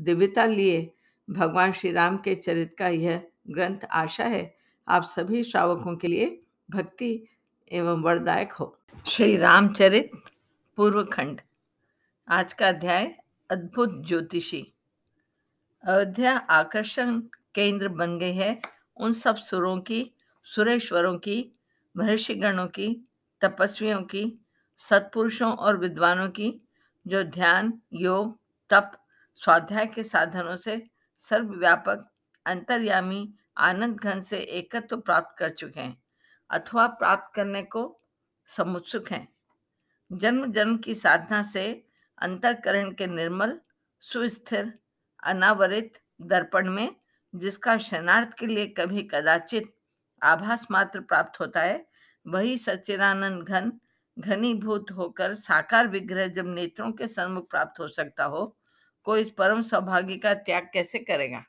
दिव्यता लिए भगवान श्री राम के चरित का यह ग्रंथ आशा है। आप सभी श्रावकों के लिए भक्ति एवं वरदायक हो। श्री रामचरित पूर्व खंड आज का अध्याय, अद्भुत ज्योतिषी। अयोध्या आकर्षण केंद्र बन गई है उन सब सुरों की, सुरेश्वरों की, महर्षिगणों की, तपस्वियों की, सत्पुरुषों और विद्वानों की, जो ध्यान, योग, तप स्वाध्याय के साधनों से सर्वव्यापक, अंतर्यामी, आनंद घन से एकत्व तो प्राप्त कर चुके हैं, अथवा प्राप्त करने को समुत्सुक हैं। जन्म जन्म की साधना से अंतरकरण के निर्मल, सुस्थिर, अनावरित दर्पण में, जिसका शरणार्थ के लिए कभी कदाचित आभास मात्र प्राप्त होता है, वही सच्चिदानंद घन, घनीभूत होकर साकार विग्रह जब नेत्रों के सन्मुख प्राप्त हो सकता हो कोई इस परम सौभाग्य का त्याग कैसे करेगा?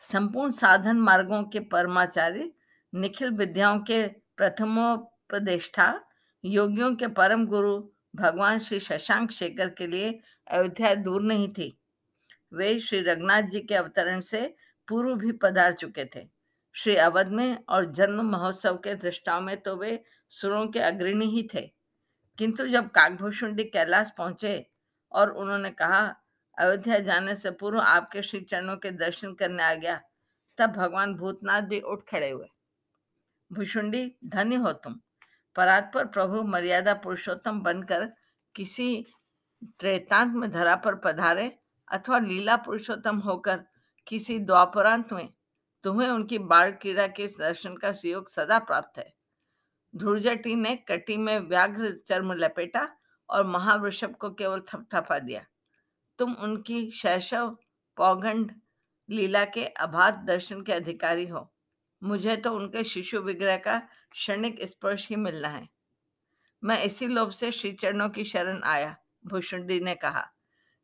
संपूर्ण साधन मार्गों के परमाचार्य, निखिल विद्याओं के प्रथमोपदेष्टा, योगियों के परम गुरु भगवान श्री शशांक शेखर के लिए अयोध्या दूर नहीं थी। वे श्री रघुनाथ जी के अवतरण से पूर्व भी पधार चुके थे। श्री अवध में और जन्म महोत्सव के दृष्टाओं में तो वे सुरों के अग्रणी ही थे। किंतु जब काकभूषुंडी कैलाश पहुँचे और उन्होंने कहा, अयोध्या जाने से पूर्व आपके श्री चरणों के दर्शन करने आ गया, तब भगवान भूतनाथ भी उठ खड़े हुए। भूषुंडी, धन्य हो तुम। परात्पर प्रभु मर्यादा पुरुषोत्तम बनकर किसी त्रेतांत में धरा पर पधारे अथवा लीला पुरुषोत्तम होकर किसी द्वापरांत में, तुम्हें उनकी बाढ़ क्रीड़ा के दर्शन का सुयोग सदा प्राप्त है। ध्रुजटी ने कटी में व्याघ्र चर्म लपेटा और महावृषभ को केवल थपथपा दिया। तुम उनकी शैशव पौगंड लीला के अबाध दर्शन के अधिकारी हो। मुझे तो उनके शिशु विग्रह का क्षणिक स्पर्श ही मिलना है। मैं इसी लोभ से श्री चरणों की शरण आया, भूषुंडी ने कहा।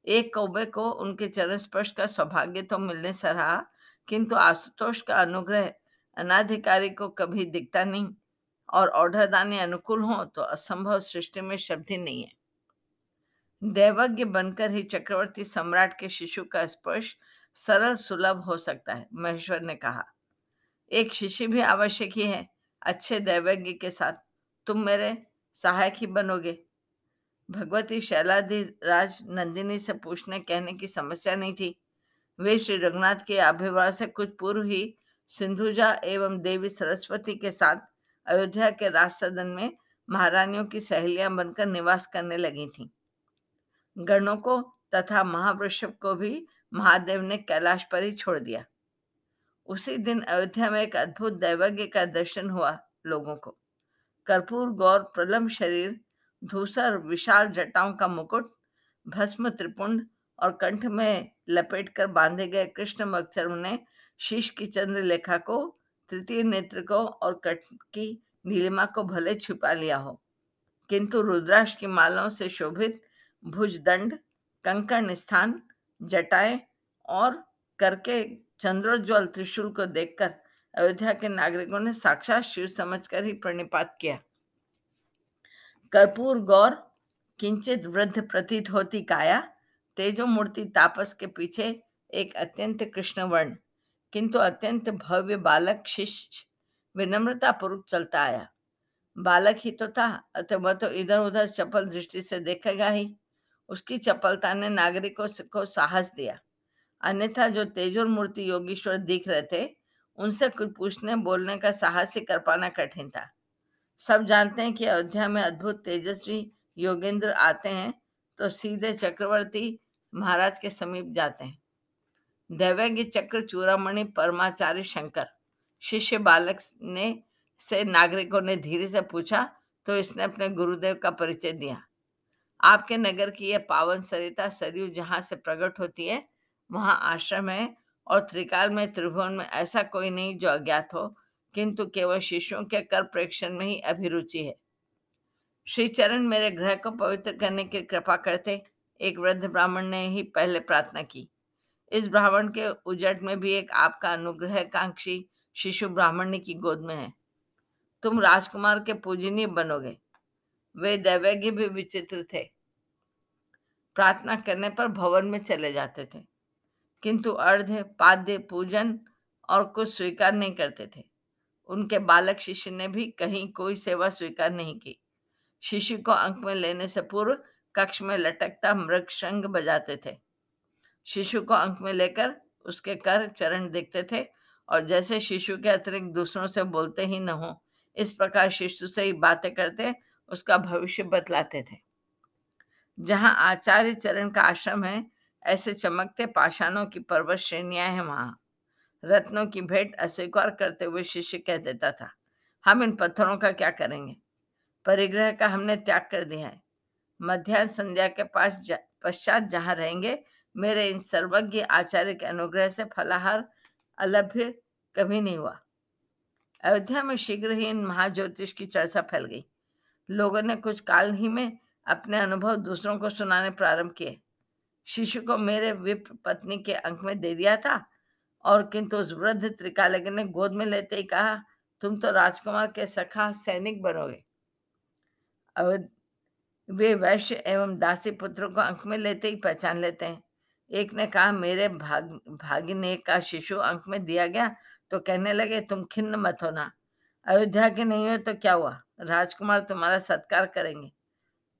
एक कौबे को उनके चरण स्पर्श का सौभाग्य तो मिलने से रहा, किंतु आशुतोष का अनुग्रह अनाधिकारी को कभी दिखता नहीं। और ऑर्डरदानी अनुकूल हो तो असंभव सृष्टि में शब्द ही नहीं है। दैवज्ञ बनकर ही चक्रवर्ती सम्राट के शिशु का स्पर्श सरल सुलभ हो सकता है, महेश्वर ने कहा। एक शिष्य भी आवश्यक ही है। अच्छे दैवज्ञ के साथ तुम मेरे सहायक ही बनोगे। भगवती शैलाधि राज नंदिनी से पूछने कहने की समस्या नहीं थी। वे श्री रघुनाथ के अभिवार से कुछ पूर्व ही सिंधुजा एवं देवी सरस्वती के साथ अयोध्या के राज सदन में महारानियों की सहेलियाँ बनकर निवास करने लगी थीं। गणों को तथा महावृषभ को भी महादेव ने कैलाश पर ही छोड़ दिया उसी दिन अयोध्या में एक अद्भुत दैवज्ञ का दर्शन हुआ लोगों को कर्पूर, गौर प्रलम शरीर, धूसर, विशाल जटाओं का मुकुट, भस्म त्रिपुंड और कंठ में लपेट कर बांधे गए कृष्ण मक्षर ने शीश की चंद्र लेखा को तृतीय नेत्र को और कट की नीलिमा को भले छुपा लिया हो, किंतु रुद्राक्ष की मालाओं से शोभित भुजदंड, कंकण स्थान, जटाएँ और करके चंद्रोज्वल त्रिशूल को देखकर अयोध्या के नागरिकों ने साक्षात शिव समझकर ही प्रणिपात किया। कर्पूर गौर, किंचित वृद्ध प्रतीत होती काया तेजो मूर्ति तापस के पीछे एक अत्यंत कृष्ण वर्ण किंतु अत्यंत भव्य बालक शिष्य विनम्रता पूर्वक चलता आया। बालक ही तो था, अतः वह तो इधर उधर चपल दृष्टि से देखेगा ही। उसकी चपलता ने नागरिकों को साहस दिया। अन्यथा जो तेजोर मूर्ति योगीश्वर दिख रहे थे, उनसे कुछ पूछने, बोलने का साहस ही कर पाना कठिन था। सब जानते हैं कि अयोध्या में अद्भुत तेजस्वी योगेंद्र आते हैं तो सीधे चक्रवर्ती महाराज के समीप जाते हैं। दैवज्ञ चक्र चूड़ामणि परमाचार्य शंकर। शिष्य बालक ने, से नागरिकों ने धीरे से पूछा तो इसने अपने गुरुदेव का परिचय दिया। आपके नगर की यह पावन सरिता सरयू जहाँ से प्रकट होती है, वहाँ आश्रम है और त्रिकाल में, त्रिभुवन में ऐसा कोई नहीं जो अज्ञात हो, किंतु केवल शिष्यों के कर प्रेक्षण में ही अभिरुचि है। श्री चरण मेरे ग्रह को पवित्र करने की कृपा करते, एक वृद्ध ब्राह्मण ने ही पहले प्रार्थना की। इस ब्राह्मण के उजट में भी एक आपका अनुग्रह कांक्षी शिशु ब्राह्मण की गोद में है। तुम राजकुमार के पूजनीय बनोगे। वे दैवज्ञ भी विचित्र थे। प्रार्थना करने पर भवन में चले जाते थे। किंतु अर्ध पाद्य पूजन और कुछ स्वीकार नहीं करते थे। उनके बालक शिष्य ने भी कहीं कोई सेवा स्वीकार नहीं की। शिशु को अंक में लेने से पूर्व कक्ष में लटकता मृग बजाते थे। शिशु को अंक में लेकर उसके कर चरण देखते थे और जैसे शिशु के अतिरिक्त दूसरों से बोलते ही न हो, इस प्रकार शिशु से ही बातें करते, उसका भविष्य बतलाते थे। जहाँ आचार्य चरण का आश्रम है, ऐसे चमकते पाषाणों की पर्वत श्रेणियाँ हैं वहाँ। रत्नों की भेंट अस्वीकार करते हुए शिष्य कह देता था, हम इन पत्थरों का क्या करेंगे? परिग्रह का हमने त्याग कर दिया है। मध्यान्ह संध्या के पास पश्चात जहाँ रहेंगे मेरे इन सर्वज्ञ आचार्य के अनुग्रह से फलाहार अलभ्य कभी नहीं हुआ। अयोध्या में शीघ्र ही इन महाज्योतिष की चर्चा फैल गई। लोगों ने कुछ काल ही में अपने अनुभव दूसरों को सुनाने प्रारंभ किए। शिशु को मेरे विप पत्नी के अंक में दे दिया था और किंतु उस वृद्ध त्रिकालज्ञ ने गोद में लेते ही कहा, तुम तो राजकुमार के सखा सैनिक बनोगे। वे वैश्य एवं दासी पुत्रों को अंक में लेते ही पहचान लेते हैं। एक ने कहा, मेरे भाग, भागिने का शिशु अंक में दिया गया? तो कहने लगे, तुम खिन्न मत होना। अयोध्या के नहीं हो तो क्या हुआ? राजकुमार तुम्हारा सत्कार करेंगे।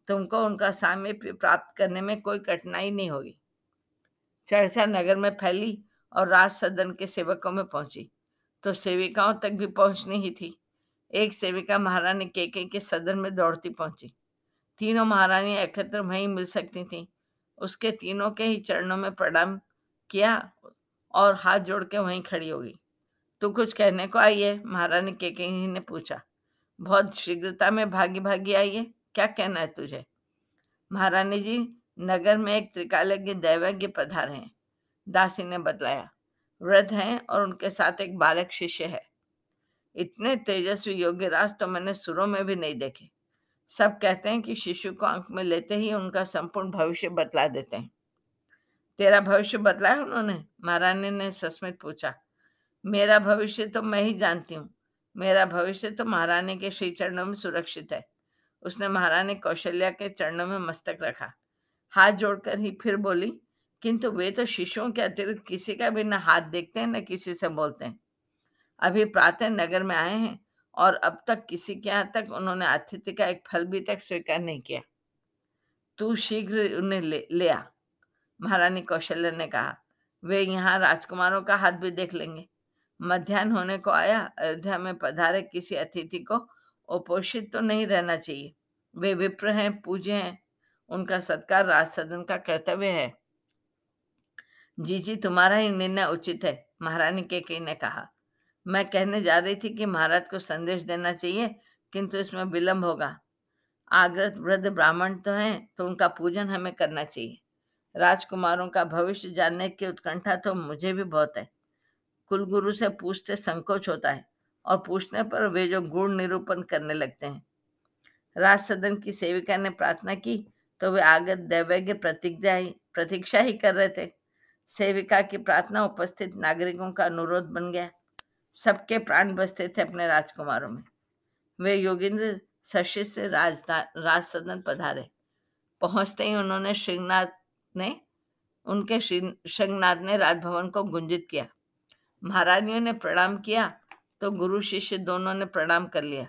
तुमको उनका सामीप्य प्राप्त करने में कोई कठिनाई नहीं होगी। चर्चा नगर में फैली और राज सदन के सेवकों में पहुँची। तो सेविकाओं तक भी पहुंचनी ही थी। एक सेविका महारानी केके के सदन में दौड़ती पहुँची। तीनों महारानी एकत्र वहीं मिल सकती थी। उसके तीनों के ही चरणों में प्रणाम किया और हाथ जोड़ के वहीं खड़ी होगी तू कुछ कहने को आई है? महारानी केके ने पूछा। बहुत शीघ्रता में भागी भागी आई है। क्या कहना है तुझे? महारानी जी, नगर में एक त्रिकालज्ञ दैवज्ञ पधारे हैं। दासी ने बतलाया। वृद्ध हैं और उनके साथ एक बालक शिष्य है। इतने तेजस्वी योग्य राज तो मैंने सुरों में भी नहीं देखे। सब कहते हैं कि शिशु को अंक में लेते ही उनका संपूर्ण भविष्य बतला देते हैं। तेरा भविष्य बतलाया उन्होंने? महारानी ने सस्मित पूछा। मेरा भविष्य तो मैं ही जानती हूँ। मेरा भविष्य तो महारानी के श्री चरणों में सुरक्षित है। उसने महारानी कौशल्या के चरणों में मस्तक रखा। हाथ जोड़कर ही फिर बोली, किंतु वे तो शिशुओं के अतिरिक्त किसी का भी न हाथ देखते हैं, न किसी से बोलते हैं। अभी प्रातः नगर में आए हैं। और अब तक किसी के यहाँ तक उन्होंने अतिथि का एक फल भी तक स्वीकार नहीं किया। तू शीघ्र उन्हें ले, ले आ। महारानी कौशल्य ने कहा वे यहाँ राजकुमारों का हाथ भी देख लेंगे। मध्यान्ह होने को आया अयोध्या में पधारे किसी अतिथि को उपोषित तो नहीं रहना चाहिए। वे विप्र हैं पूज्य हैं उनका सत्कार राज सदन का कर्तव्य है। जी जी तुम्हारा ही निर्णय उचित है महारानी के ने कहा। मैं कहने जा रही थी कि महाराज को संदेश देना चाहिए, किंतु इसमें विलंब होगा। आग्रत वृद्ध ब्राह्मण तो हैं तो उनका पूजन हमें करना चाहिए। राजकुमारों का भविष्य जानने की उत्कंठा तो मुझे भी बहुत है। कुलगुरु से पूछते संकोच होता है, और पूछने पर वे जो गुण निरूपण करने लगते हैं। राज सदन की सेविका ने प्रार्थना की तो वे आगत दैवज्ञ प्रतिज्ञा ही, प्रतीक्षा ही कर रहे थे। सेविका की प्रार्थना उपस्थित नागरिकों का अनुरोध बन गया। सबके प्राण बसते थे अपने राजकुमारों में। वे योगिंद्र सशिष्य से राज सदन पधारे। पहुँचते ही उन्होंने श्रृंगनाथ ने, उनके श्रृंगनाथ ने राजभवन को गुंजित किया। महारानियों ने प्रणाम किया तो गुरु शिष्य दोनों ने प्रणाम कर लिया।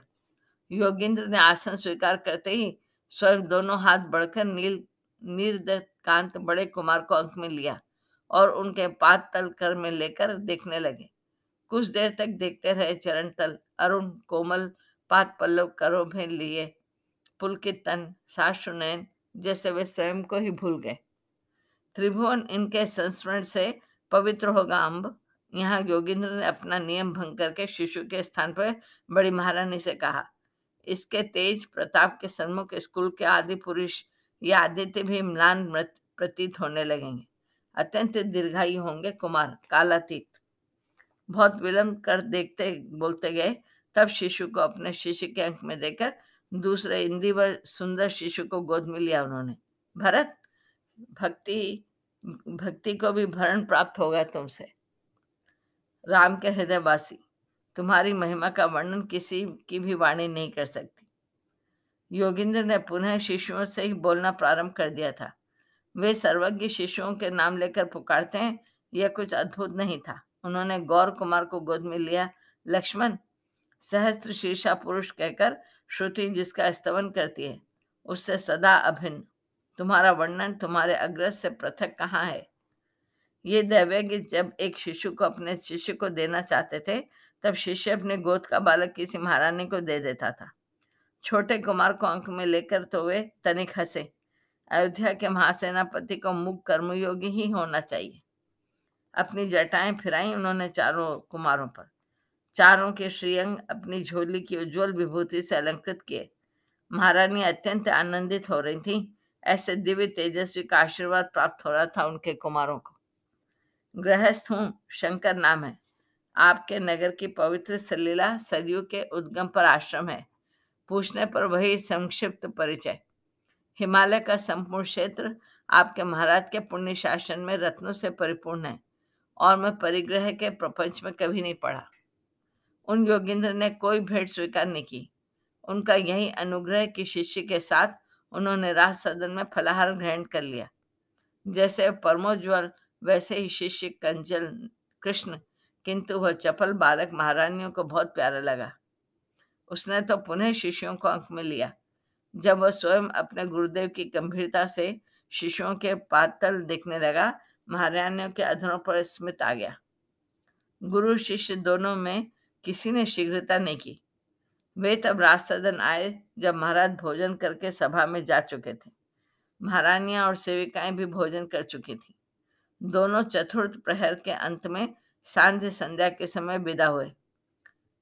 योगिंद्र ने आसन स्वीकार करते ही स्वयं दोनों हाथ बढ़कर नील निर्द कांत बड़े कुमार को अंक में लिया और उनके पात तल कर में लेकर देखने लगे। कुछ देर तक देखते रहे चरण तल। अरुण, कोमल पात पल्लव करो भें लिए। पुलकित तन साशुनयन जैसे वे स्वयं को ही भूल गए। त्रिभुवन इनके संस्मरण से पवित्र होगा अम्ब यहाँ योगिंद्र ने अपना नियम भंग करके शिशु के स्थान पर बड़ी महारानी से कहा, इसके तेज प्रताप के सन्मुख स्कूल के आदि पुरुष या आदित्य भी म्लान प्रतीत होने लगेंगे। अत्यंत दीर्घायु होंगे कुमार, कालातीत। बहुत विलंब कर देखते, बोलते गए, तब शिशु को अपने शिशु के अंक में देकर दूसरे इंदिवर सुंदर शिशु को गोद में लिया उन्होंने। भरत, भक्ति भक्ति को भी भरण प्राप्त होगा तुमसे। राम के हृदयवासी, तुम्हारी महिमा का वर्णन किसी की भी वाणी नहीं कर सकती। योगिंद्र ने पुनः शिशुओं से ही बोलना प्रारंभ कर दिया था। वे सर्वज्ञ शिशुओं के नाम लेकर पुकारते हैं, यह कुछ अद्भुत नहीं था। उन्होंने गौर कुमार को गोद में लिया। लक्ष्मण, सहस्त्र शीर्षा पुरुष कहकर श्रुति जिसका स्तवन करती है, उससे सदा अभिन्न। तुम्हारा वर्णन तुम्हारे अग्रज से पृथक कहाँ है? ये दैवज्ञ जब एक शिशु को अपने शिष्य को देना चाहते थे, तब शिष्य अपने गोद का बालक किसी महारानी को दे देता था। छोटे कुमार को अंक में लेकर तो वे तनिक हंसे। अयोध्या के महासेनापति को मुख कर्मयोगी ही होना चाहिए। अपनी जटाएँ फिराई उन्होंने चारों कुमारों पर। चारों के श्रीअंग अपनी झोली की उज्जवल विभूति से अलंकृत किए। महारानी अत्यंत आनंदित हो रही थी। ऐसे दिव्य तेजस्वी का आशीर्वाद प्राप्त हो रहा था उनके कुमारों को। गृहस्थ हूँ, शंकर नाम है। आपके नगर की पवित्र सलीला सरयू के उद्गम पर आश्रम है। पूछने पर वही संक्षिप्त परिचय। हिमालय का संपूर्ण क्षेत्र आपके महाराज के पुण्य शासन में रत्नों से परिपूर्ण है। और मैं परिग्रह के प्रपंच में कभी नहीं पढ़ा। उन योगिंद्र ने कोई भेंट स्वीकार नहीं की। उनका यही अनुग्रह की शिष्य के साथ उन्होंने राज सदन में फलाहार ग्रहण कर लिया। जैसे परमोज्वल, वैसे ही शिष्य कंजल कृष्ण, किंतु वह चपल बालक महारानियों को बहुत प्यारा लगा। उसने तो पुनः शिष्यों को अंक में लिया। जब वह स्वयं अपने गुरुदेव की गंभीरता से शिष्यों के पातल देखने लगा महारानियों के अधरों पर स्मित आ गया। गुरु शिष्य दोनों में किसी ने शीघ्रता नहीं की। वे तब राज सदन आए, जब महाराज भोजन करके सभा में जा चुके थे। महारानियाँ और सेविकाएँ भी भोजन कर चुकी थी। दोनों चतुर्थ प्रहर के अंत में सांध्य संध्या के समय विदा हुए।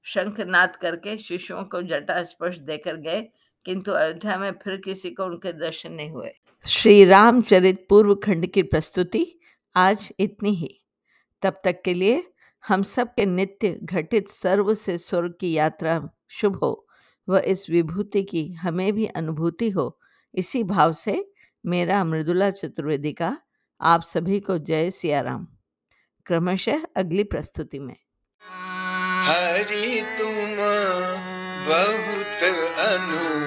शंखनाद करके शिशुओं को जटा स्पर्श देकर गए, किंतु अयोध्या में फिर किसी को उनके दर्शन नहीं हुए। श्री रामचरित पूर्व खंड की प्रस्तुति आज इतनी ही। तब तक के लिए हम सब के नित्य घटित सर्व से स्वर्ग की यात्रा शुभ हो व इस विभूति की हमें भी अनुभूति हो। इसी भाव से मेरा मृदुला चतुर्वेदी का आप सभी को जय सियाराम। क्रमशः अगली प्रस्तुति में। हरि तुम बहुत अनु